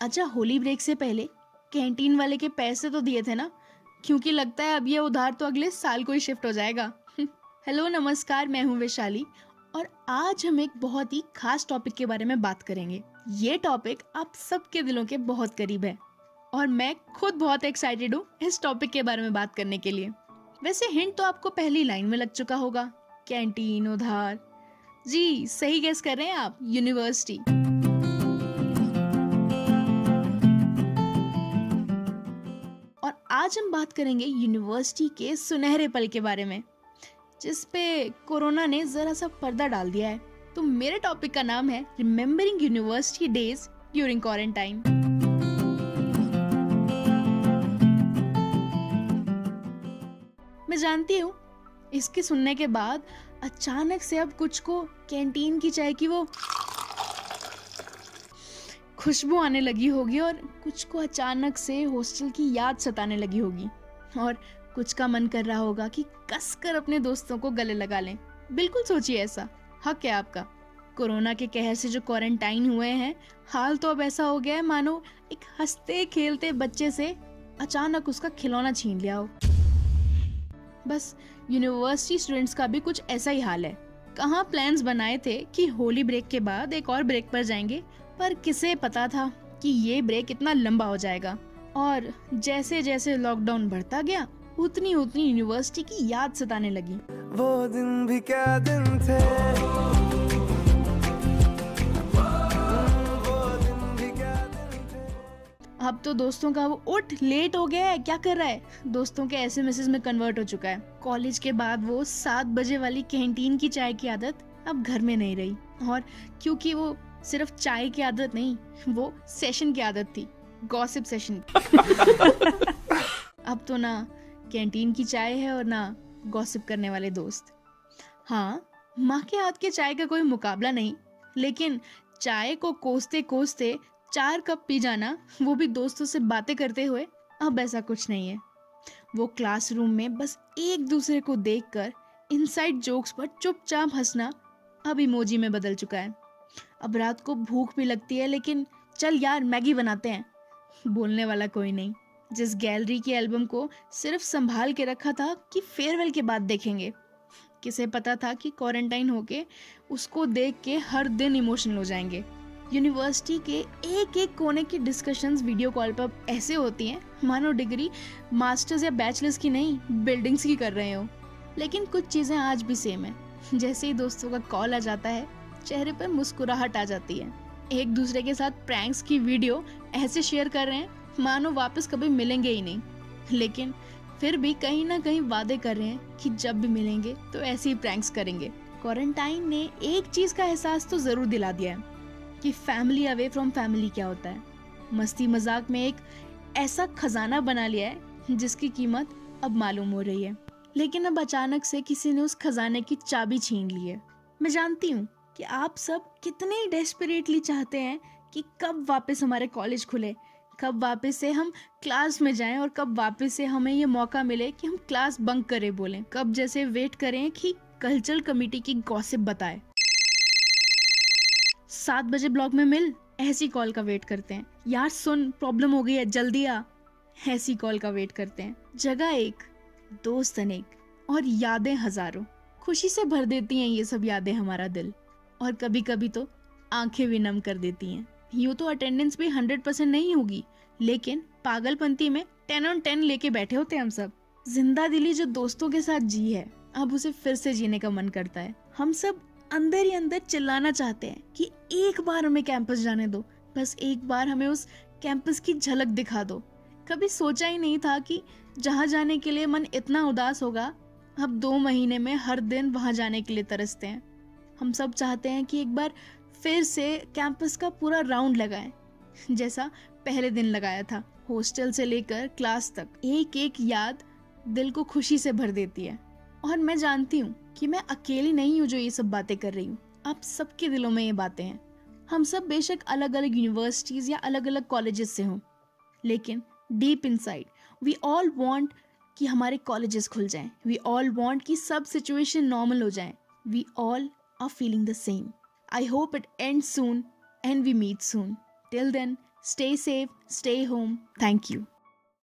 अच्छा होली ब्रेक से पहले, कैंटीन वाले के पैसे तो दिए थे ना? क्योंकि लगता है अब ये उधार तो अगले साल को ही शिफ्ट हो जाएगा। हेलो, नमस्कार, मैं हूँ वैशाली, और आज हम एक बहुत ही खास टॉपिक के बारे में बात करेंगे। ये टॉपिक आप सबके दिलों के बहुत करीब है, और मैं खुद बहुत एक्साइटेड हूँ इस टॉपिक के बारे में बात करने के लिए। वैसे हिंट तो आपको पहली लाइन में लग चुका होगा, कैंटीन, उधार। जी, सही गैस कर रहे हैं आप यूनिवर्सिटी आज हम बात करेंगे यूनिवर्सिटी के सुनहरे पल के बारे में जिस पे कोरोना ने जरा सा पर्दा डाल दिया है। तो मेरे टॉपिक का नाम है remembering university days during quarantine मैं जानती हूँ, इसके सुनने के बाद अचानक से अब कुछ को कैंटीन की चाय की वो खुशबू आने लगी होगी और कुछ को अचानक से हॉस्टल की याद सताने लगी होगी। और कुछ का मन कर रहा होगा कि कसकर अपने दोस्तों को गले लगा लें। बिल्कुल सोचिए ऐसा। हक है आपका? कोरोना के कहर से जो क्वारंटाइन हुए हैं, हाल तो अब ऐसा हो गया है, मानो एक हँसते खेलते बच्चे से अचानक उसका खिलौना छीन लिया हो। बस यूनिवर्सिटी स्टूडेंट्स का भी कुछ ऐसा ही हाल है। कहाँ प्लान्स बनाए थे कि होली ब्रेक के बाद एक और ब्रेक पर जाएँगे? पर किसे पता था कि ये ब्रेक इतना लंबा हो जाएगा? और जैसे जैसे लॉकडाउन बढ़ता गया उतनी उतनी यूनिवर्सिटी की याद सताने लगी। वो दिन भी क्या दिन थे? अब तो दोस्तों का वो उठ लेट हो गया है क्या कर रहा है? दोस्तों के ऐसे मैसेज में कन्वर्ट हो चुका है। कॉलेज के बाद वो सात बजे वाली कैंटीन की चाय की आदत अब घर में नहीं रही। और क्योंकि वो सिर्फ़ चाय की आदत नहीं, वो सेशन की आदत थी गॉसिप सेशन अब तो ना कैंटीन की चाय है और ना गॉसिप करने वाले दोस्त। हाँ माँ के हाथ के चाय का कोई मुकाबला नहीं, लेकिन चाय को कोसते कोसते चार कप पी जाना, वो भी दोस्तों से बातें करते हुए, अब ऐसा कुछ नहीं है। वो क्लासरूम में बस एक दूसरे को देखकर इनसाइड जोक्स पर चुपचाप हंसना, अब इमोजी में बदल चुका है। अब रात को भूख भी लगती है, लेकिन चल यार, मैगी बनाते हैं। बोलने वाला कोई नहीं। जिस गैलरी की एल्बम को सिर्फ़ संभाल के रखा था कि फेयरवेल के बाद देखेंगे। किसे पता था कि क्वारंटाइन होके उसको देख के हर दिन इमोशनल हो जाएँगे। यूनिवर्सिटी के एक एक कोने की डिस्कशंस वीडियो कॉल पर ऐसे होती हैं, मानो डिग्री, मास्टर्स या बैचलर्स की नहीं, बिल्डिंग्स की कर रहे हो। लेकिन कुछ चीज़ें आज भी सेम है। जैसे ही दोस्तों का कॉल आ जाता है चेहरे पर मुस्कुराहट आ जाती है। एक दूसरे के साथ प्रैंक्स की वीडियो ऐसे शेयर कर रहे हैं, मानो वापस कभी मिलेंगे ही नहीं। लेकिन फिर भी कहीं ना कहीं वादे कर रहे हैं कि जब भी मिलेंगे तो ऐसे ही प्रैंक्स करेंगे। क्वारंटाइन ने एक चीज़ का एहसास तो ज़रूर दिला दिया है कि फैमिली अवे फ्रॉम फैमिली क्या होता है। मस्ती मज़ाक में एक ऐसा खजाना बना लिया है, जिसकी कीमत अब मालूम हो रही है। लेकिन अब अचानक से किसी ने उस खजाने की चाबी छीन ली है। मैं जानती हूँ कि आप सब कितने डेस्परेटली चाहते हैं कि कब वापस हमारे कॉलेज खुले, कब वापस से हम क्लास में जाएँ और कब वापस से हमें ये मौका मिले कि हम क्लास बंक करें बोलें, कब जैसे वेट करें कि कल्चरल कमेटी की गॉसिप बताए। सात बजे ब्लॉक में मिल, ऐसी कॉल का वेट करते हैं। यार सुन प्रॉब्लम हो गई है, जल्दी आ। ऐसी कॉल का वेट करते हैं। जगह एक, दोस्त अनेक और यादें हज़ारों। खुशी से भर देती हैं ये सब यादें हमारा दिल। और कभी कभी तो आँखें भी नम कर देती हैं। यूँ तो अटेंडेंस भी हंड्रेड परसेंट नहीं होगी, लेकिन पागलपंती में टेन ऑन टेन लेके बैठे होते हम सब। ज़िंदा दिली जो दोस्तों के साथ जी है, अब उसे फिर से जीने का मन करता है। हम सब अंदर ही अंदर चिल्लाना चाहते हैं कि एक बार हमें कैंपस जाने दो, बस एक बार हमें उस कैंपस की झलक दिखा दो। कभी सोचा ही नहीं था कि जहाँ जाने के लिए मन इतना उदास होगा, अब दो महीने में हर दिन वहाँ जाने के लिए तरसते हैं। हम सब चाहते हैं कि एक बार फिर से कैंपस का पूरा राउंड लगाएँ। जैसा पहले दिन लगाया था हॉस्टल से लेकर क्लास तक। एक एक याद दिल को खुशी से भर देती है। और मैं जानती हूँ कि मैं अकेली नहीं हूँ जो ये सब बातें कर रही हूँ। आप सबके दिलों में ये बातें हैं। हम सब बेशक अलग अलग यूनिवर्सिटीज या अलग अलग कॉलेजेस से हों। लेकिन deep inside we all want कि हमारे कॉलेजेस खुल जाएँ। वी ऑल वांट कि सब सिचुएशन नॉर्मल हो जाएँ। We all are feeling the same. I hope it ends soon and we meet soon. Till then, stay safe, stay home. Thank you.